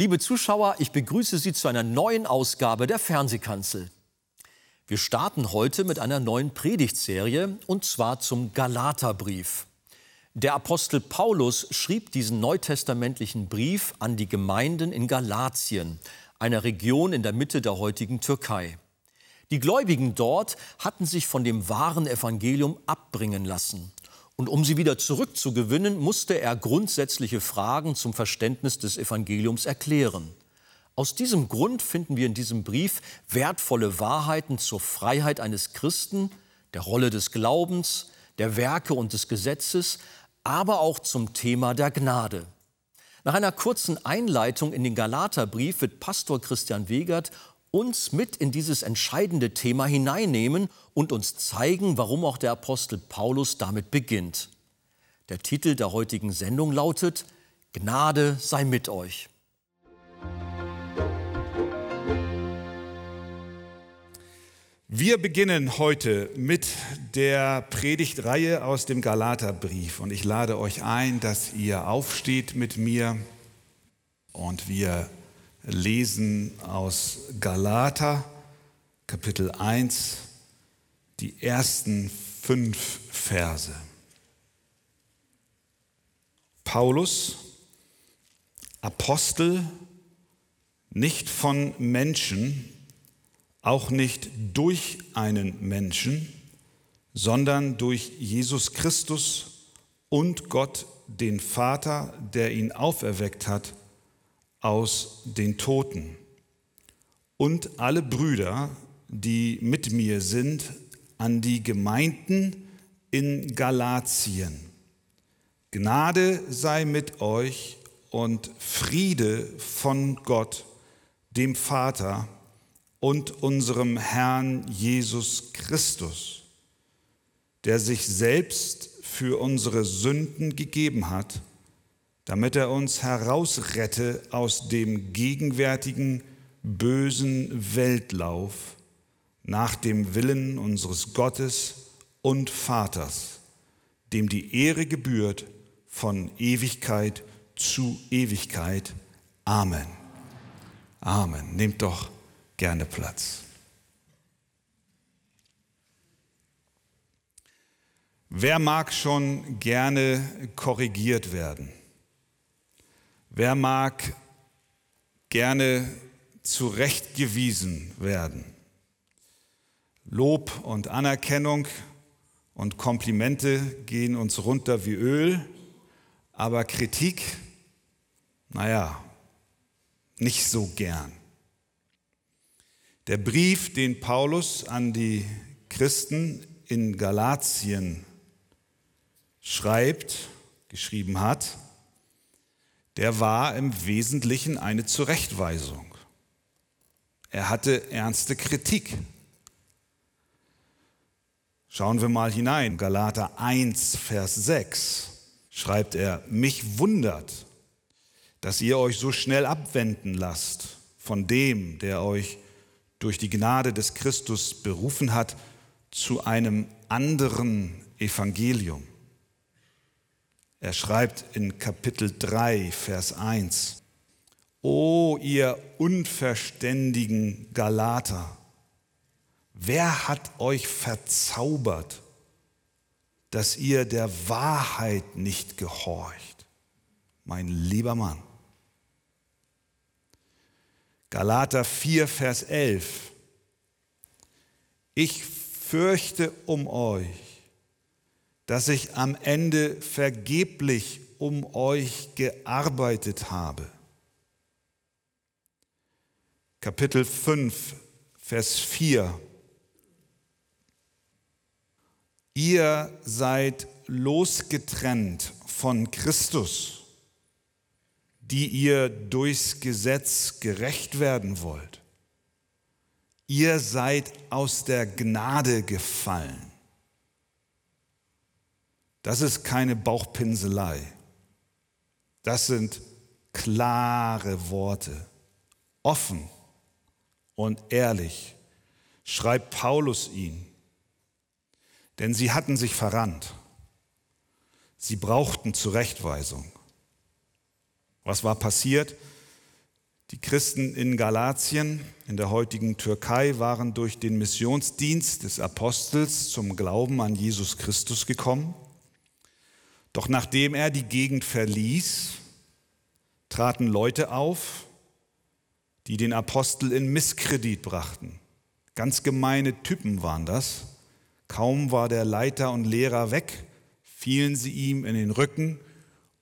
Liebe Zuschauer, ich begrüße Sie zu einer neuen Ausgabe der Fernsehkanzel. Wir starten heute mit einer neuen Predigtserie und zwar zum Galaterbrief. Der Apostel Paulus schrieb diesen neutestamentlichen Brief an die Gemeinden in Galatien, einer Region in der Mitte der heutigen Türkei. Die Gläubigen dort hatten sich von dem wahren Evangelium abbringen lassen. Und um sie wieder zurückzugewinnen, musste er grundsätzliche Fragen zum Verständnis des Evangeliums erklären. Aus diesem Grund finden wir in diesem Brief wertvolle Wahrheiten zur Freiheit eines Christen, der Rolle des Glaubens, der Werke und des Gesetzes, aber auch zum Thema der Gnade. Nach einer kurzen Einleitung in den Galaterbrief wird Pastor Christian Wegert uns mit in dieses entscheidende Thema hineinnehmen und uns zeigen, warum auch der Apostel Paulus damit beginnt. Der Titel der heutigen Sendung lautet Gnade sei mit euch. Wir beginnen heute mit der Predigtreihe aus dem Galaterbrief und ich lade euch ein, dass ihr aufsteht mit mir und wir lesen aus Galater Kapitel 1 die ersten fünf Verse. Paulus, Apostel, nicht von Menschen, auch nicht durch einen Menschen, sondern durch Jesus Christus und Gott, den Vater, der ihn auferweckt hat aus den Toten. Und alle Brüder, die mit mir sind, an die Gemeinden in Galatien. Gnade sei mit euch und Friede von Gott, dem Vater, und unserem Herrn Jesus Christus, der sich selbst für unsere Sünden gegeben hat, damit er uns herausrette aus dem gegenwärtigen bösen Weltlauf nach dem Willen unseres Gottes und Vaters, dem die Ehre gebührt von Ewigkeit zu Ewigkeit. Amen. Amen. Nehmt doch gerne Platz. Wer mag schon gerne korrigiert werden? Wer mag gerne zurechtgewiesen werden? Lob und Anerkennung und Komplimente gehen uns runter wie Öl, aber Kritik, naja, nicht so gern. Der Brief, den Paulus an die Christen in Galatien schreibt, geschrieben hat, der war im Wesentlichen eine Zurechtweisung. Er hatte ernste Kritik. Schauen wir mal hinein. Galater 1, Vers 6 schreibt er, mich wundert, dass ihr euch so schnell abwenden lasst von dem, der euch durch die Gnade des Christus berufen hat zu einem anderen Evangelium. Er schreibt in Kapitel 3, Vers 1, O ihr unverständigen Galater, wer hat euch verzaubert, dass ihr der Wahrheit nicht gehorcht? Mein lieber Mann. Galater 4, Vers 11. Ich fürchte um euch, dass ich am Ende vergeblich um euch gearbeitet habe. Kapitel 5, Vers 4. Ihr seid losgetrennt von Christus die ihr durchs Gesetz gerecht werden wollt. Ihr seid aus der Gnade gefallen. Das ist keine Bauchpinselei. Das sind klare Worte, offen und ehrlich, schreibt Paulus ihn. Denn sie hatten sich verrannt. Sie brauchten Zurechtweisung. Was war passiert? Die Christen in Galatien, in der heutigen Türkei, waren durch den Missionsdienst des Apostels zum Glauben an Jesus Christus gekommen. Doch nachdem er die Gegend verließ, traten Leute auf, die den Apostel in Misskredit brachten. Ganz gemeine Typen waren das. Kaum war der Leiter und Lehrer weg, fielen sie ihm in den Rücken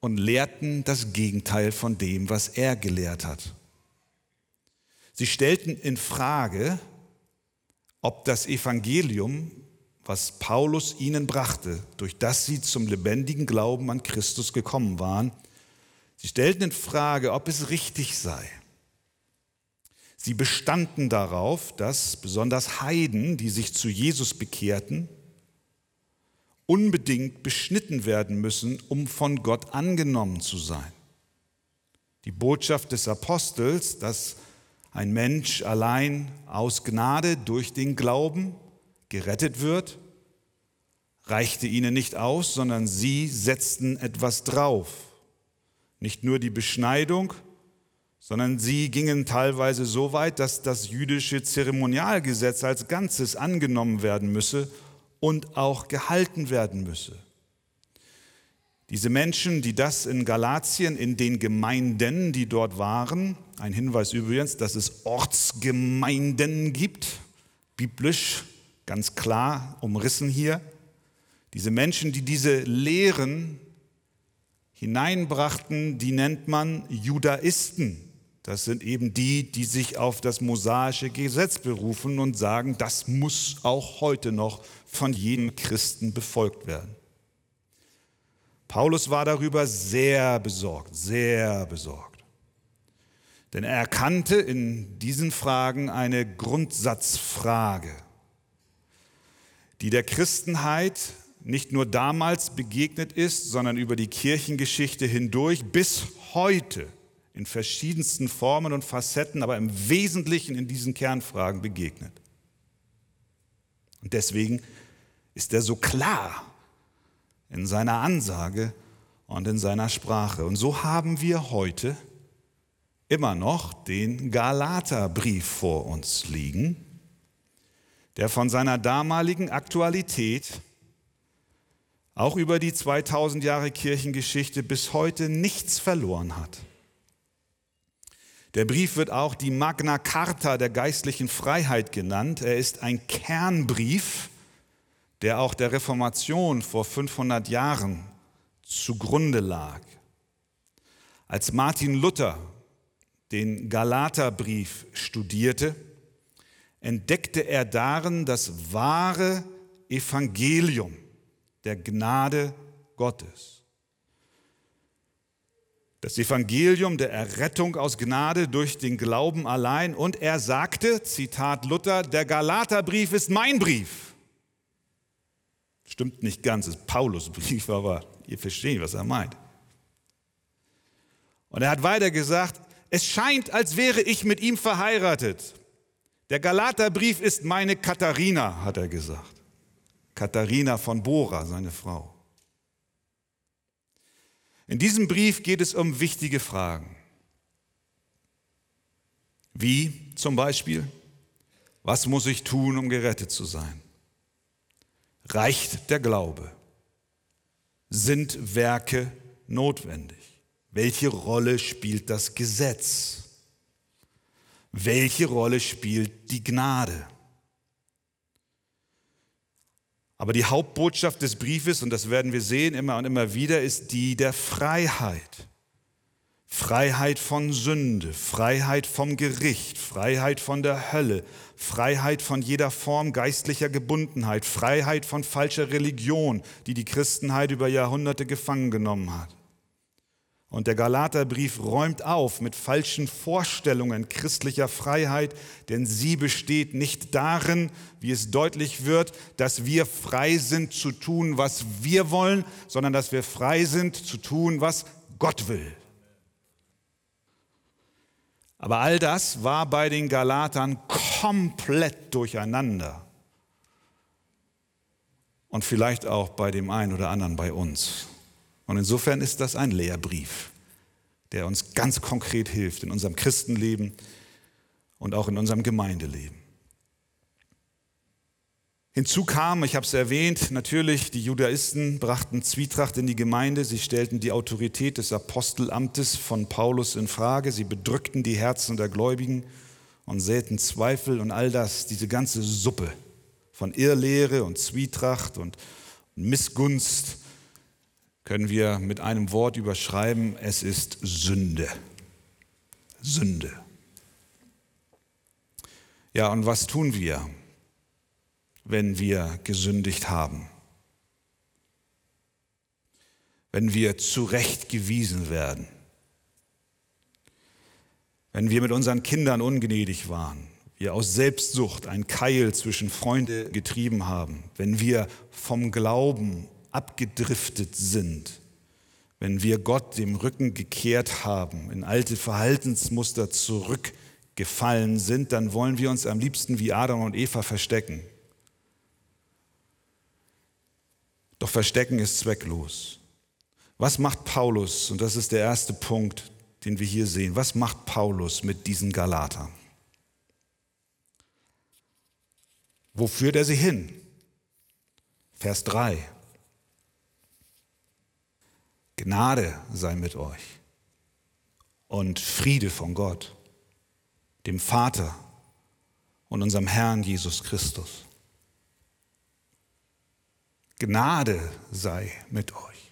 und lehrten das Gegenteil von dem, was er gelehrt hat. Sie stellten in Frage, ob das Evangelium, was Paulus ihnen brachte, durch das sie zum lebendigen Glauben an Christus gekommen waren, sie stellten in Frage, ob es richtig sei. Sie bestanden darauf, dass besonders Heiden, die sich zu Jesus bekehrten, unbedingt beschnitten werden müssen, um von Gott angenommen zu sein. Die Botschaft des Apostels, dass ein Mensch allein aus Gnade durch den Glauben gerettet wird, reichte ihnen nicht aus, sondern sie setzten etwas drauf. Nicht nur die Beschneidung, sondern sie gingen teilweise so weit, dass das jüdische Zeremonialgesetz als Ganzes angenommen werden müsse und auch gehalten werden müsse. Diese Menschen, die das in Galatien, in den Gemeinden, die dort waren, ein Hinweis übrigens, dass es Ortsgemeinden gibt, biblisch ganz klar umrissen hier, diese Menschen, die diese Lehren hineinbrachten, die nennt man Judaisten. Das sind eben die, die sich auf das mosaische Gesetz berufen und sagen, das muss auch heute noch von jedem Christen befolgt werden. Paulus war darüber sehr besorgt, sehr besorgt. Denn er erkannte in diesen Fragen eine Grundsatzfrage, die der Christenheit nicht nur damals begegnet ist, sondern über die Kirchengeschichte hindurch bis heute in verschiedensten Formen und Facetten, aber im Wesentlichen in diesen Kernfragen begegnet. Und deswegen ist er so klar in seiner Ansage und in seiner Sprache. Und so haben wir heute immer noch den Galaterbrief vor uns liegen, der von seiner damaligen Aktualität auch über die 2000 Jahre Kirchengeschichte bis heute nichts verloren hat. Der Brief wird auch die Magna Carta der geistlichen Freiheit genannt. Er ist ein Kernbrief, der auch der Reformation vor 500 Jahren zugrunde lag. Als Martin Luther den Galaterbrief studierte, entdeckte er darin das wahre Evangelium der Gnade Gottes. Das Evangelium der Errettung aus Gnade durch den Glauben allein. Und er sagte, Zitat Luther, der Galaterbrief ist mein Brief. Stimmt nicht ganz, ist Paulusbrief, aber ihr versteht, was er meint. Und er hat weiter gesagt, es scheint, als wäre ich mit ihm verheiratet. Der Galaterbrief ist meine Katharina, hat er gesagt. Katharina von Bora, seine Frau. In diesem Brief geht es um wichtige Fragen. Wie zum Beispiel, was muss ich tun, um gerettet zu sein? reicht der Glaube? Sind Werke notwendig? Welche Rolle spielt das Gesetz? Welche Rolle spielt die Gnade? Aber die Hauptbotschaft des Briefes, und das werden wir sehen immer und immer wieder, ist die der Freiheit. Freiheit von Sünde, Freiheit vom Gericht, Freiheit von der Hölle, Freiheit von jeder Form geistlicher Gebundenheit, Freiheit von falscher Religion, die die Christenheit über Jahrhunderte gefangen genommen hat. Und der Galaterbrief räumt auf mit falschen Vorstellungen christlicher Freiheit, denn sie besteht nicht darin, wie es deutlich wird, dass wir frei sind zu tun, was wir wollen, sondern dass wir frei sind zu tun, was Gott will. Aber all das war bei den Galatern komplett durcheinander. Und vielleicht auch bei dem einen oder anderen bei uns. Und insofern ist das ein Lehrbrief, der uns ganz konkret hilft in unserem Christenleben und auch in unserem Gemeindeleben. Hinzu kam, ich habe es erwähnt, natürlich, die Judaisten brachten Zwietracht in die Gemeinde, sie stellten die Autorität des Apostelamtes von Paulus in Frage, sie bedrückten die Herzen der Gläubigen und säten Zweifel und all das, diese ganze Suppe von Irrlehre und Zwietracht und Missgunst können wir mit einem Wort überschreiben, es ist Sünde. Sünde. Ja, und was tun wir? wenn wir gesündigt haben. Wenn wir zurechtgewiesen werden. Wenn wir mit unseren Kindern ungnädig waren. Wir aus Selbstsucht ein Keil zwischen Freunde getrieben haben. Wenn wir vom Glauben abgedriftet sind. Wenn wir Gott dem Rücken gekehrt haben, in alte Verhaltensmuster zurückgefallen sind, dann wollen wir uns am liebsten wie Adam und Eva verstecken. Doch Verstecken ist zwecklos. Was macht Paulus? Und das ist der erste Punkt, den wir hier sehen. Was macht Paulus mit diesen Galatern? Wo führt er sie hin? Vers 3. Gnade sei mit euch und Friede von Gott, dem Vater und unserem Herrn Jesus Christus. Gnade sei mit euch.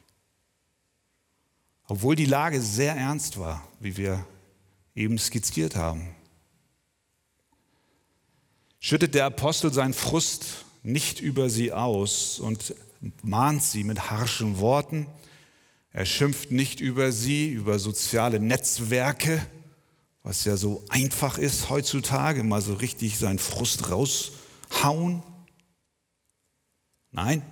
Obwohl die Lage sehr ernst war, wie wir eben skizziert haben, schüttet der Apostel seinen Frust nicht über sie aus und mahnt sie mit harschen Worten. Er schimpft nicht über sie, über soziale Netzwerke, was ja so einfach ist heutzutage, mal so richtig seinen Frust raushauen. Nein,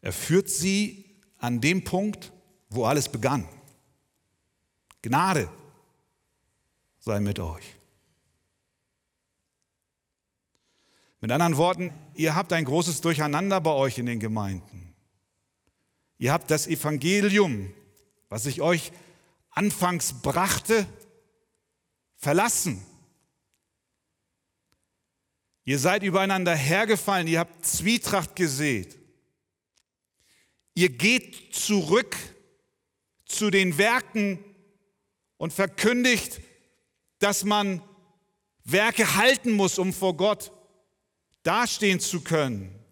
er führt sie an dem Punkt, wo alles begann. Gnade sei mit euch. Mit anderen Worten, ihr habt ein großes Durcheinander bei euch in den Gemeinden. Ihr habt das Evangelium, was ich euch anfangs brachte, verlassen. Ihr seid übereinander hergefallen, ihr habt Zwietracht gesät. Ihr geht zurück zu den Werken und verkündigt, dass man Werke halten muss, um vor Gott dastehen zu können.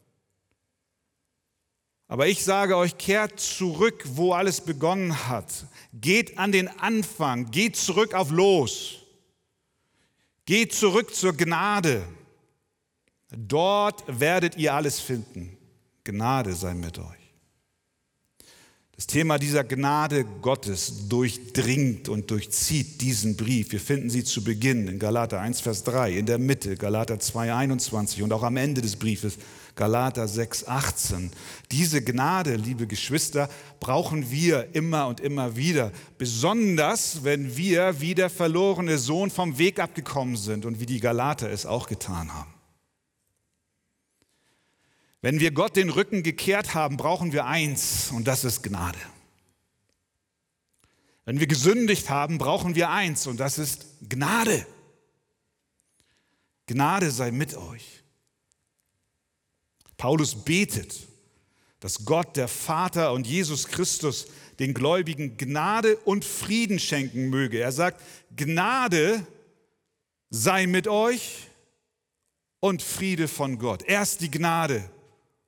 Aber ich sage euch, kehrt zurück, wo alles begonnen hat. Geht an den Anfang, geht zurück auf Los. Geht zurück zur Gnade. Dort werdet ihr alles finden. Gnade sei mit euch. Das Thema dieser Gnade Gottes durchdringt und durchzieht diesen Brief. Wir finden sie zu Beginn in Galater 1, Vers 3, in der Mitte Galater 2, 21 und auch am Ende des Briefes Galater 6, 18. Diese Gnade, liebe Geschwister, brauchen wir immer und immer wieder. Besonders, wenn wir wie der verlorene Sohn vom Weg abgekommen sind und wie die Galater es auch getan haben. Wenn wir Gott den Rücken gekehrt haben, brauchen wir eins und das ist Gnade. Wenn wir gesündigt haben, brauchen wir eins und das ist Gnade. Gnade sei mit euch. Paulus betet, dass Gott, der Vater und Jesus Christus den Gläubigen Gnade und Frieden schenken möge. Er sagt, Gnade sei mit euch und Friede von Gott. Erst die Gnade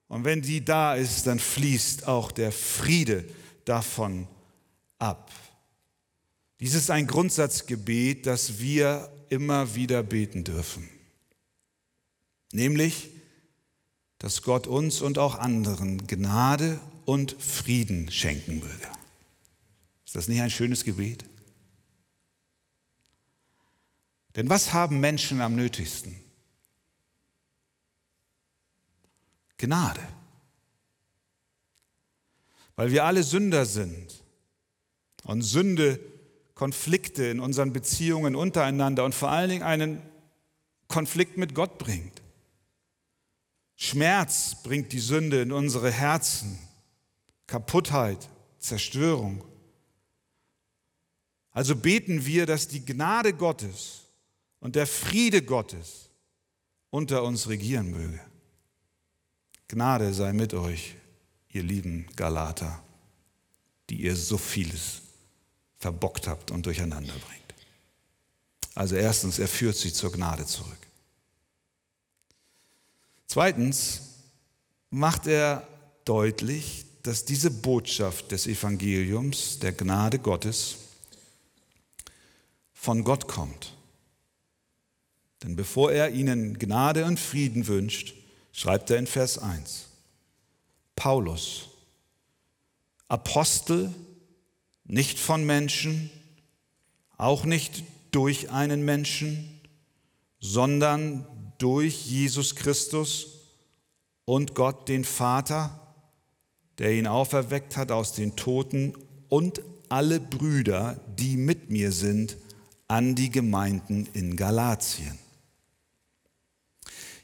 und wenn die da ist, dann fließt auch der Friede davon ab. Dies ist ein Grundsatzgebet, das wir immer wieder beten dürfen. Nämlich, dass Gott uns und auch anderen Gnade und Frieden schenken möge. Ist das nicht ein schönes Gebet? Denn was haben Menschen am nötigsten? Gnade. Weil wir alle Sünder sind und Sünde Konflikte in unseren Beziehungen untereinander und vor allen Dingen einen Konflikt mit Gott bringt. Schmerz bringt die Sünde in unsere Herzen, Kaputtheit, Zerstörung. Also beten wir, dass die Gnade Gottes und der Friede Gottes unter uns regieren möge. Gnade sei mit euch, ihr lieben Galater, die ihr so vieles verbockt habt und durcheinander bringt. Also erstens, er führt sie zur Gnade zurück. Zweitens macht er deutlich, dass diese Botschaft des Evangeliums, der Gnade Gottes, von Gott kommt. Denn bevor er ihnen Gnade und Frieden wünscht, schreibt er in Vers 1, Paulus, Apostel, nicht von Menschen, auch nicht durch einen Menschen, sondern durch Jesus Christus und Gott den Vater, der ihn auferweckt hat aus den Toten und alle Brüder, die mit mir sind, an die Gemeinden in Galatien.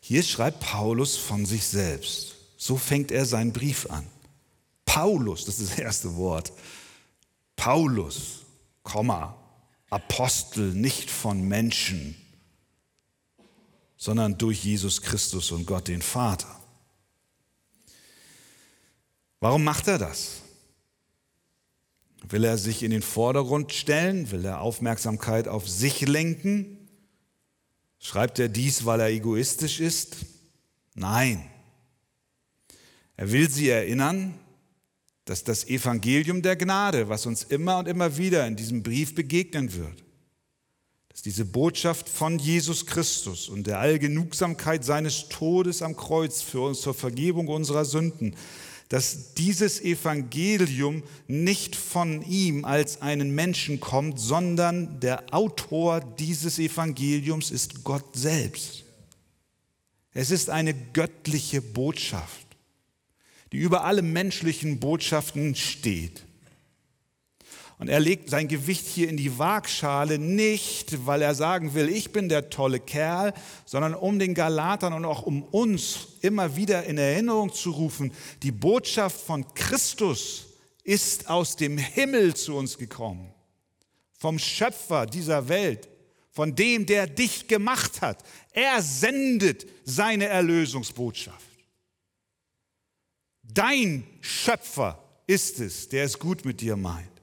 Hier schreibt Paulus von sich selbst. So fängt er seinen Brief an. Paulus, das ist das erste Wort. Paulus, Komma, Apostel nicht von Menschen, sondern durch Jesus Christus und Gott den Vater. Warum macht er das? Will er sich in den Vordergrund stellen? Will er Aufmerksamkeit auf sich lenken? Schreibt er dies, weil er egoistisch ist? Nein. Er will sie erinnern, dass das Evangelium der Gnade, was uns immer und immer wieder in diesem Brief begegnen wird, dass diese Botschaft von Jesus Christus und der Allgenugsamkeit seines Todes am Kreuz für uns zur Vergebung unserer Sünden, dass dieses Evangelium nicht von ihm als einen Menschen kommt, sondern der Autor dieses Evangeliums ist Gott selbst. Es ist eine göttliche Botschaft die über alle menschlichen Botschaften steht. Und er legt sein Gewicht hier in die Waagschale nicht, weil er sagen will, ich bin der tolle Kerl, sondern um den Galatern und auch um uns immer wieder in Erinnerung zu rufen, die Botschaft von Christus ist aus dem Himmel zu uns gekommen, vom Schöpfer dieser Welt, von dem, der dich gemacht hat. Er sendet seine Erlösungsbotschaft. Dein Schöpfer ist es, der es gut mit dir meint.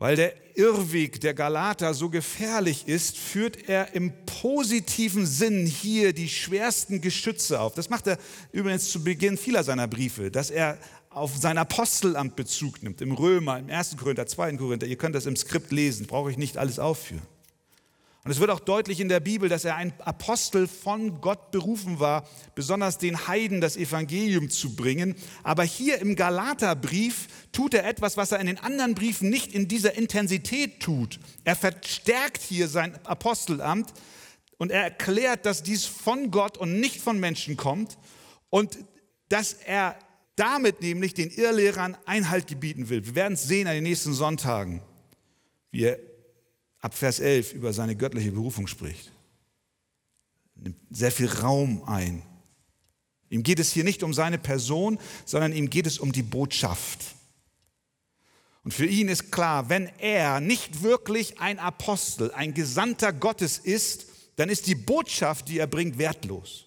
Weil der Irrweg der Galater so gefährlich ist, führt er im positiven Sinn hier die schwersten Geschütze auf. Das macht er übrigens zu Beginn vieler seiner Briefe, dass er auf sein Apostelamt Bezug nimmt, im Römer, im 1. Korinther, 2. Korinther. Ihr könnt das im Skript lesen, brauche ich nicht alles aufführen. Und es wird auch deutlich in der Bibel, dass er ein Apostel von Gott berufen war, besonders den Heiden das Evangelium zu bringen. Aber hier im Galaterbrief tut er etwas, was er in den anderen Briefen nicht in dieser Intensität tut. Er verstärkt hier sein Apostelamt und er erklärt, dass dies von Gott und nicht von Menschen kommt und dass er damit nämlich den Irrlehrern Einhalt gebieten will. Wir werden es sehen an den nächsten Sonntagen, wie er ab Vers 11 über seine göttliche Berufung spricht. Nimmt sehr viel Raum ein. Ihm geht es hier nicht um seine Person, sondern ihm geht es um die Botschaft. Und für ihn ist klar, wenn er nicht wirklich ein Apostel, ein Gesandter Gottes ist, dann ist die Botschaft, die er bringt, wertlos.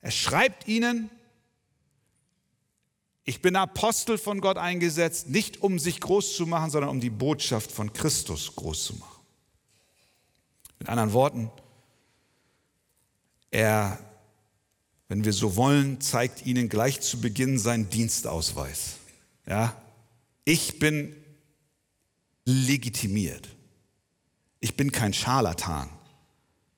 Er schreibt ihnen, ich bin Apostel von Gott eingesetzt, nicht um sich groß zu machen, sondern um die Botschaft von Christus groß zu machen. Mit anderen Worten, er, wenn wir so wollen, zeigt ihnen gleich zu Beginn seinen Dienstausweis. Ja? Ich bin legitimiert. Ich bin kein Scharlatan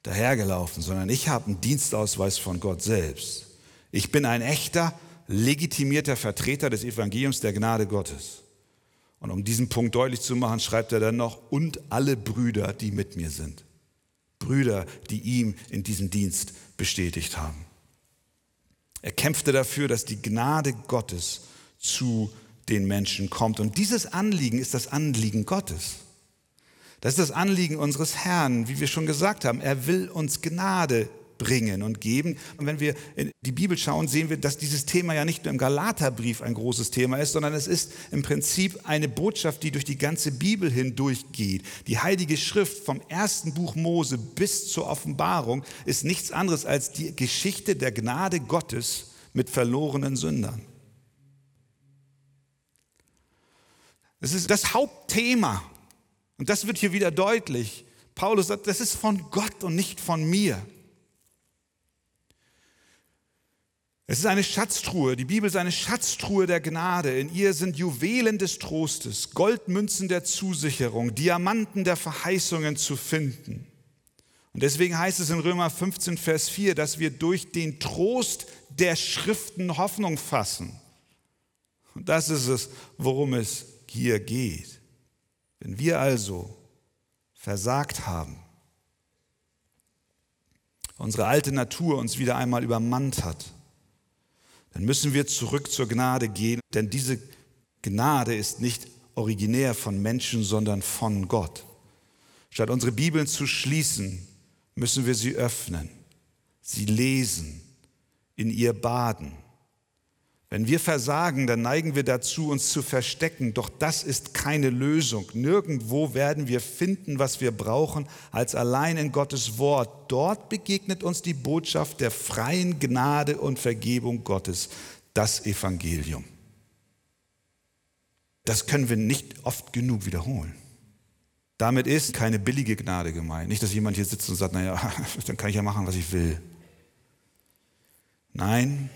dahergelaufen, sondern ich habe einen Dienstausweis von Gott selbst. Ich bin ein echter legitimierter Vertreter des Evangeliums der Gnade Gottes. Und um diesen Punkt deutlich zu machen, schreibt er dann noch, und alle Brüder, die mit mir sind. Brüder, die ihm in diesem Dienst bestätigt haben. Er kämpfte dafür, dass die Gnade Gottes zu den Menschen kommt. Und dieses Anliegen ist das Anliegen Gottes. Das ist das Anliegen unseres Herrn, wie wir schon gesagt haben. Er will uns Gnade bringen und geben. Und wenn wir in die Bibel schauen, sehen wir, dass dieses Thema ja nicht nur im Galaterbrief ein großes Thema ist, sondern es ist im Prinzip eine Botschaft, die durch die ganze Bibel hindurchgeht. Die Heilige Schrift vom ersten Buch Mose bis zur Offenbarung ist nichts anderes als die Geschichte der Gnade Gottes mit verlorenen Sündern. Das ist das Hauptthema. Und das wird hier wieder deutlich. Paulus sagt, das ist von Gott und nicht von mir. Es ist eine Schatztruhe. Die Bibel ist eine Schatztruhe der Gnade. In ihr sind Juwelen des Trostes, Goldmünzen der Zusicherung, Diamanten der Verheißungen zu finden. Und deswegen heißt es in Römer 15, Vers 4, dass wir durch den Trost der Schriften Hoffnung fassen. Und das ist es, worum es hier geht. Wenn wir also versagt haben, unsere alte Natur uns wieder einmal übermannt hat, dann müssen wir zurück zur Gnade gehen, denn diese Gnade ist nicht originär von Menschen, sondern von Gott. Statt unsere Bibeln zu schließen, müssen wir sie öffnen, sie lesen, in ihr baden wenn wir versagen, dann neigen wir dazu, uns zu verstecken. Doch das ist keine Lösung. Nirgendwo werden wir finden, was wir brauchen, als allein in Gottes Wort. Dort begegnet uns die Botschaft der freien Gnade und Vergebung Gottes, das Evangelium. Das können wir nicht oft genug wiederholen. Damit ist keine billige Gnade gemeint. Nicht, dass jemand hier sitzt und sagt, naja, dann kann ich ja machen, was ich will. Nein,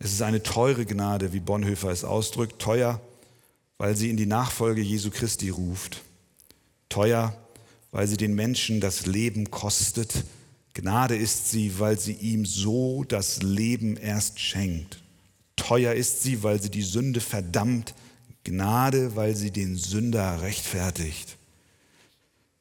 es ist eine teure Gnade, wie Bonhoeffer es ausdrückt, teuer, weil sie in die Nachfolge Jesu Christi ruft, teuer, weil sie den Menschen das Leben kostet, Gnade ist sie, weil sie ihm so das Leben erst schenkt. Teuer ist sie, weil sie die Sünde verdammt, Gnade, weil sie den Sünder rechtfertigt.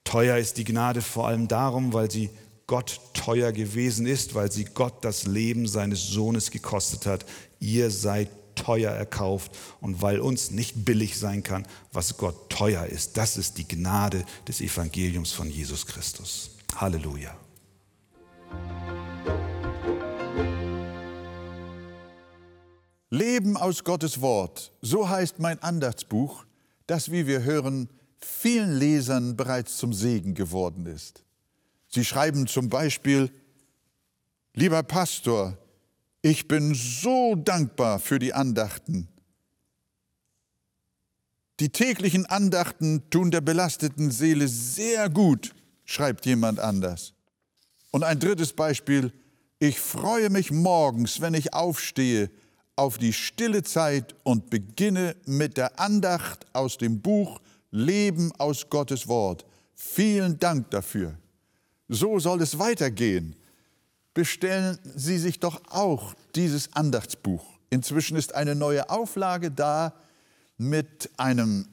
Teuer ist die Gnade vor allem darum, weil sie Gott teuer gewesen ist, weil sie Gott das Leben seines Sohnes gekostet hat. Ihr seid teuer erkauft und weil uns nicht billig sein kann, was Gott teuer ist. Das ist die Gnade des Evangeliums von Jesus Christus. Halleluja. Leben aus Gottes Wort, so heißt mein Andachtsbuch, das, wie wir hören, vielen Lesern bereits zum Segen geworden ist. Sie schreiben zum Beispiel, lieber Pastor, ich bin so dankbar für die Andachten. Die täglichen Andachten tun der belasteten Seele sehr gut, schreibt jemand anders. Und ein drittes Beispiel, ich freue mich morgens, wenn ich aufstehe, auf die stille Zeit und beginne mit der Andacht aus dem Buch Leben aus Gottes Wort. Vielen Dank dafür. So soll es weitergehen. Bestellen Sie sich doch auch dieses Andachtsbuch. Inzwischen ist eine neue Auflage da mit einem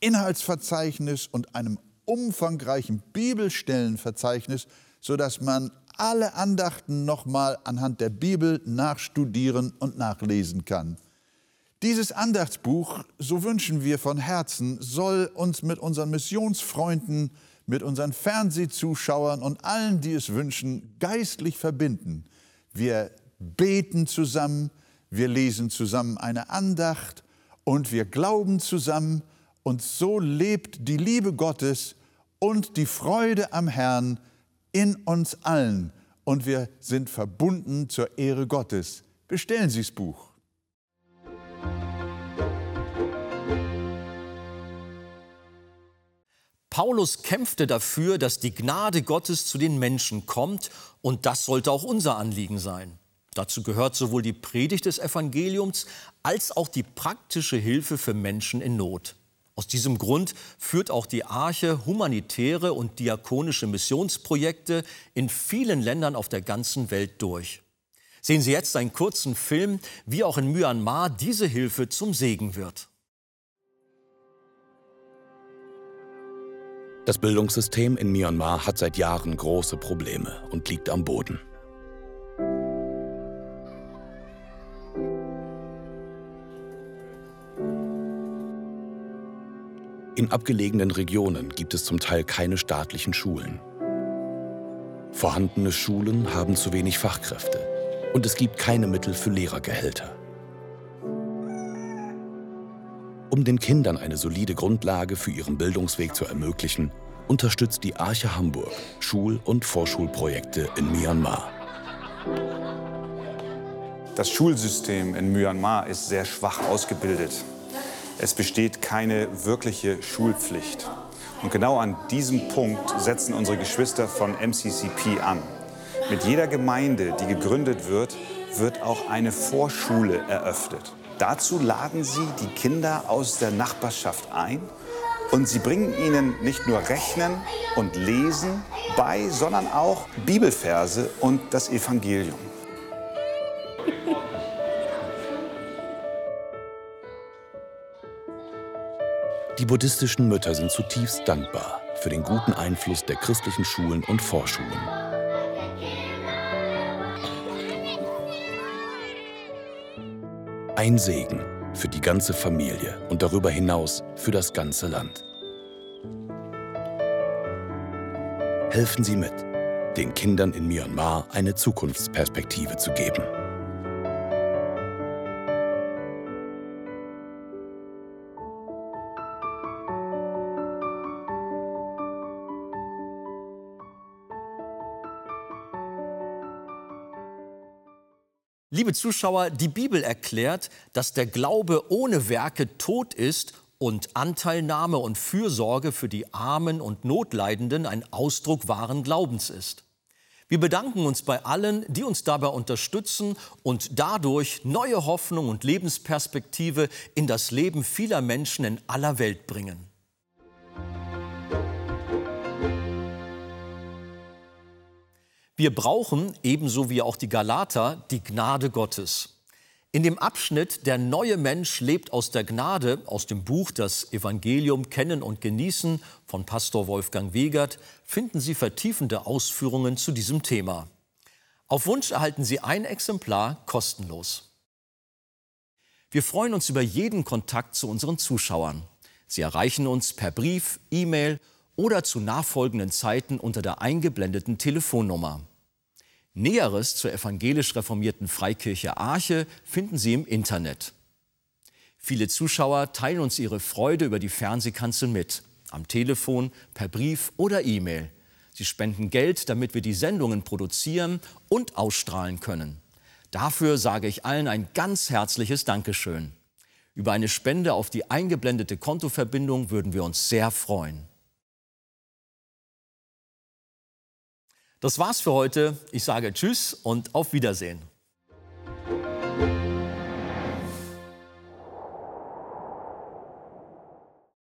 Inhaltsverzeichnis und einem umfangreichen Bibelstellenverzeichnis, sodass man alle Andachten nochmal anhand der Bibel nachstudieren und nachlesen kann. Dieses Andachtsbuch, so wünschen wir von Herzen, soll uns mit unseren Missionsfreunden mit unseren Fernsehzuschauern und allen, die es wünschen, geistlich verbinden. Wir beten zusammen, wir lesen zusammen eine Andacht und wir glauben zusammen und so lebt die Liebe Gottes und die Freude am Herrn in uns allen und wir sind verbunden zur Ehre Gottes. Bestellen Sie das Buch. Paulus kämpfte dafür, dass die Gnade Gottes zu den Menschen kommt und das sollte auch unser Anliegen sein. Dazu gehört sowohl die Predigt des Evangeliums als auch die praktische Hilfe für Menschen in Not. Aus diesem Grund führt auch die Arche humanitäre und diakonische Missionsprojekte in vielen Ländern auf der ganzen Welt durch. Sehen Sie jetzt einen kurzen Film, wie auch in Myanmar diese Hilfe zum Segen wird. Das Bildungssystem in Myanmar hat seit Jahren große Probleme und liegt am Boden. In abgelegenen Regionen gibt es zum Teil keine staatlichen Schulen. Vorhandene Schulen haben zu wenig Fachkräfte und es gibt keine Mittel für Lehrergehälter. Um den Kindern eine solide Grundlage für ihren Bildungsweg zu ermöglichen, unterstützt die Arche Hamburg Schul- und Vorschulprojekte in Myanmar. Das Schulsystem in Myanmar ist sehr schwach ausgebildet. Es besteht keine wirkliche Schulpflicht. Und genau an diesem Punkt setzen unsere Geschwister von MCCP an. Mit jeder Gemeinde, die gegründet wird, wird auch eine Vorschule eröffnet. Dazu laden sie die Kinder aus der Nachbarschaft ein und sie bringen ihnen nicht nur Rechnen und Lesen bei, sondern auch Bibelverse und das Evangelium. Die buddhistischen Mütter sind zutiefst dankbar für den guten Einfluss der christlichen Schulen und Vorschulen. Ein Segen für die ganze Familie und darüber hinaus für das ganze Land. Helfen Sie mit, den Kindern in Myanmar eine Zukunftsperspektive zu geben. Liebe Zuschauer, die Bibel erklärt, dass der Glaube ohne Werke tot ist und Anteilnahme und Fürsorge für die Armen und Notleidenden ein Ausdruck wahren Glaubens ist. Wir bedanken uns bei allen, die uns dabei unterstützen und dadurch neue Hoffnung und Lebensperspektive in das Leben vieler Menschen in aller Welt bringen. Wir brauchen, ebenso wie auch die Galater, die Gnade Gottes. In dem Abschnitt Der neue Mensch lebt aus der Gnade aus dem Buch Das Evangelium Kennen und Genießen von Pastor Wolfgang Wegert finden Sie vertiefende Ausführungen zu diesem Thema. Auf Wunsch erhalten Sie ein Exemplar kostenlos. Wir freuen uns über jeden Kontakt zu unseren Zuschauern. Sie erreichen uns per Brief, E-Mail oder zu nachfolgenden Zeiten unter der eingeblendeten Telefonnummer. Näheres zur evangelisch reformierten Freikirche Arche finden Sie im Internet. Viele Zuschauer teilen uns ihre Freude über die Fernsehkanzel mit, am Telefon, per Brief oder E-Mail. Sie spenden Geld, damit wir die Sendungen produzieren und ausstrahlen können. Dafür sage ich allen ein ganz herzliches Dankeschön. Über eine Spende auf die eingeblendete Kontoverbindung würden wir uns sehr freuen. Das war's für heute. Ich sage Tschüss und auf Wiedersehen.